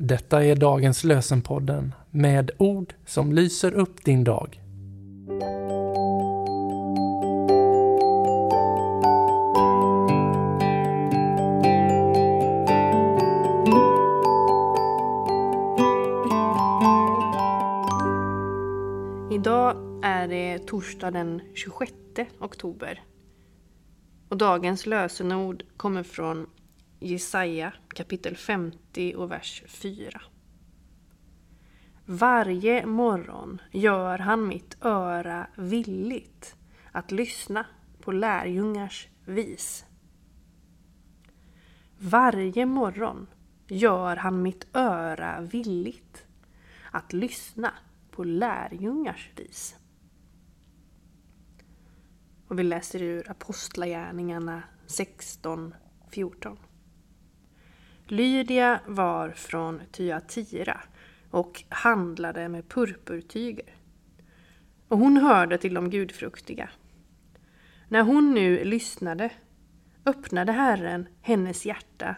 Detta är dagens lösenpodden med ord som lyser upp din dag. Idag är det torsdag den 26 oktober. Och dagens lösenord kommer från Jesaja kapitel 50 och vers 4. Varje morgon gör han mitt öra villigt att lyssna på lärjungars vis. Varje morgon gör han mitt öra villigt att lyssna på lärjungars vis. Och vi läser ur Apostlagärningarna 16, 14. Lydia var från Tyatira och handlade med purpurtyger. Och hon hörde till de gudfruktiga. När hon nu lyssnade öppnade Herren hennes hjärta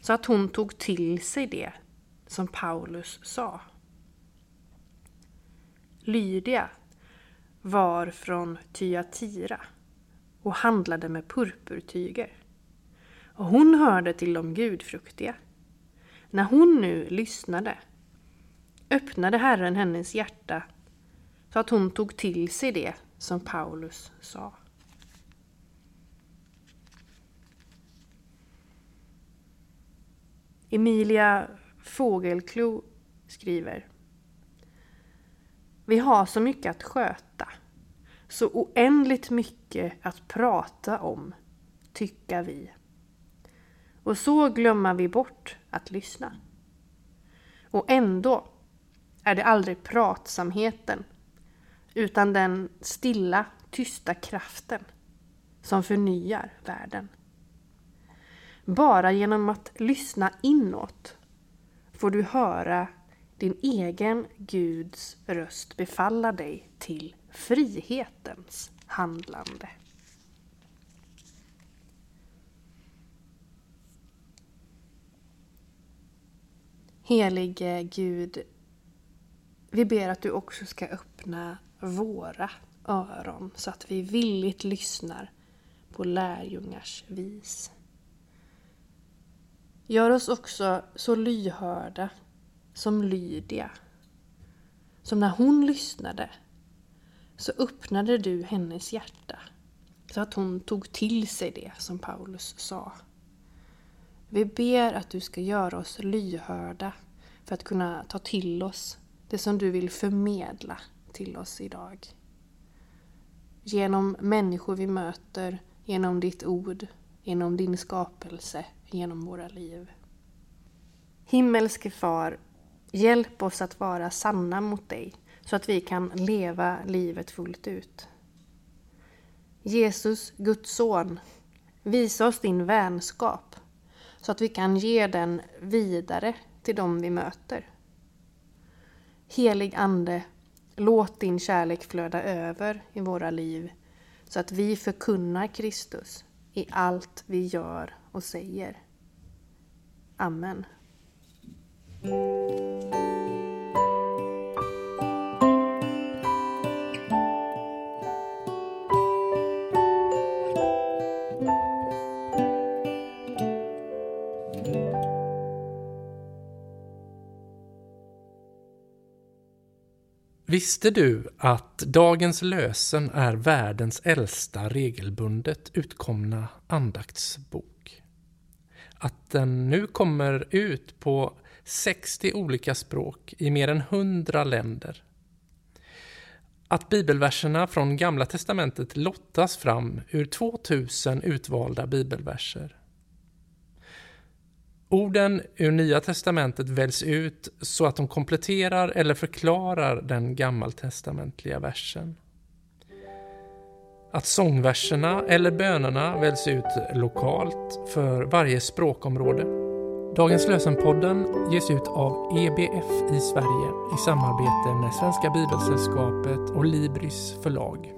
så att hon tog till sig det som Paulus sa. Lydia var från Tyatira och handlade med purpurtyger. Och hon hörde till de gudfruktiga. När hon nu lyssnade öppnade Herren hennes hjärta så att hon tog till sig det som Paulus sa. Emilia Fågelklo skriver Vi har så mycket att sköta, så oändligt mycket att prata om, tycka vi. Och så glömmer vi bort att lyssna. Och ändå är det aldrig pratsamheten utan den stilla, tysta kraften som förnyar världen. Bara genom att lyssna inåt får du höra din egen Guds röst befalla dig till frihetens handlande. Helige Gud, vi ber att du också ska öppna våra öron så att vi villigt lyssnar på lärjungars vis. Gör oss också så lyhörda som Lydia. Som när hon lyssnade så öppnade du hennes hjärta så att hon tog till sig det som Paulus sa. Vi ber att du ska göra oss lyhörda för att kunna ta till oss det som du vill förmedla till oss idag. Genom människor vi möter, genom ditt ord, genom din skapelse, genom våra liv. Himmelske Far, hjälp oss att vara sanna mot dig så att vi kan leva livet fullt ut. Jesus, Guds son, visa oss din vänskap så att vi kan ge den vidare till dem vi möter. Helig Ande, låt din kärlek flöda över i våra liv så att vi förkunnar Kristus i allt vi gör och säger. Amen. Visste du att dagens lösen är världens äldsta regelbundet utkomna andaktsbok? Att den nu kommer ut på 60 olika språk i mer än 100 länder. Att bibelverserna från Gamla Testamentet lottas fram ur 2000 utvalda bibelverser. Orden ur Nya Testamentet väljs ut så att de kompletterar eller förklarar den gammaltestamentliga versen. Att sångverserna eller bönerna väljs ut lokalt för varje språkområde. Dagens lösenpodden ges ut av EBF i Sverige i samarbete med Svenska Bibelsällskapet och Libris förlag.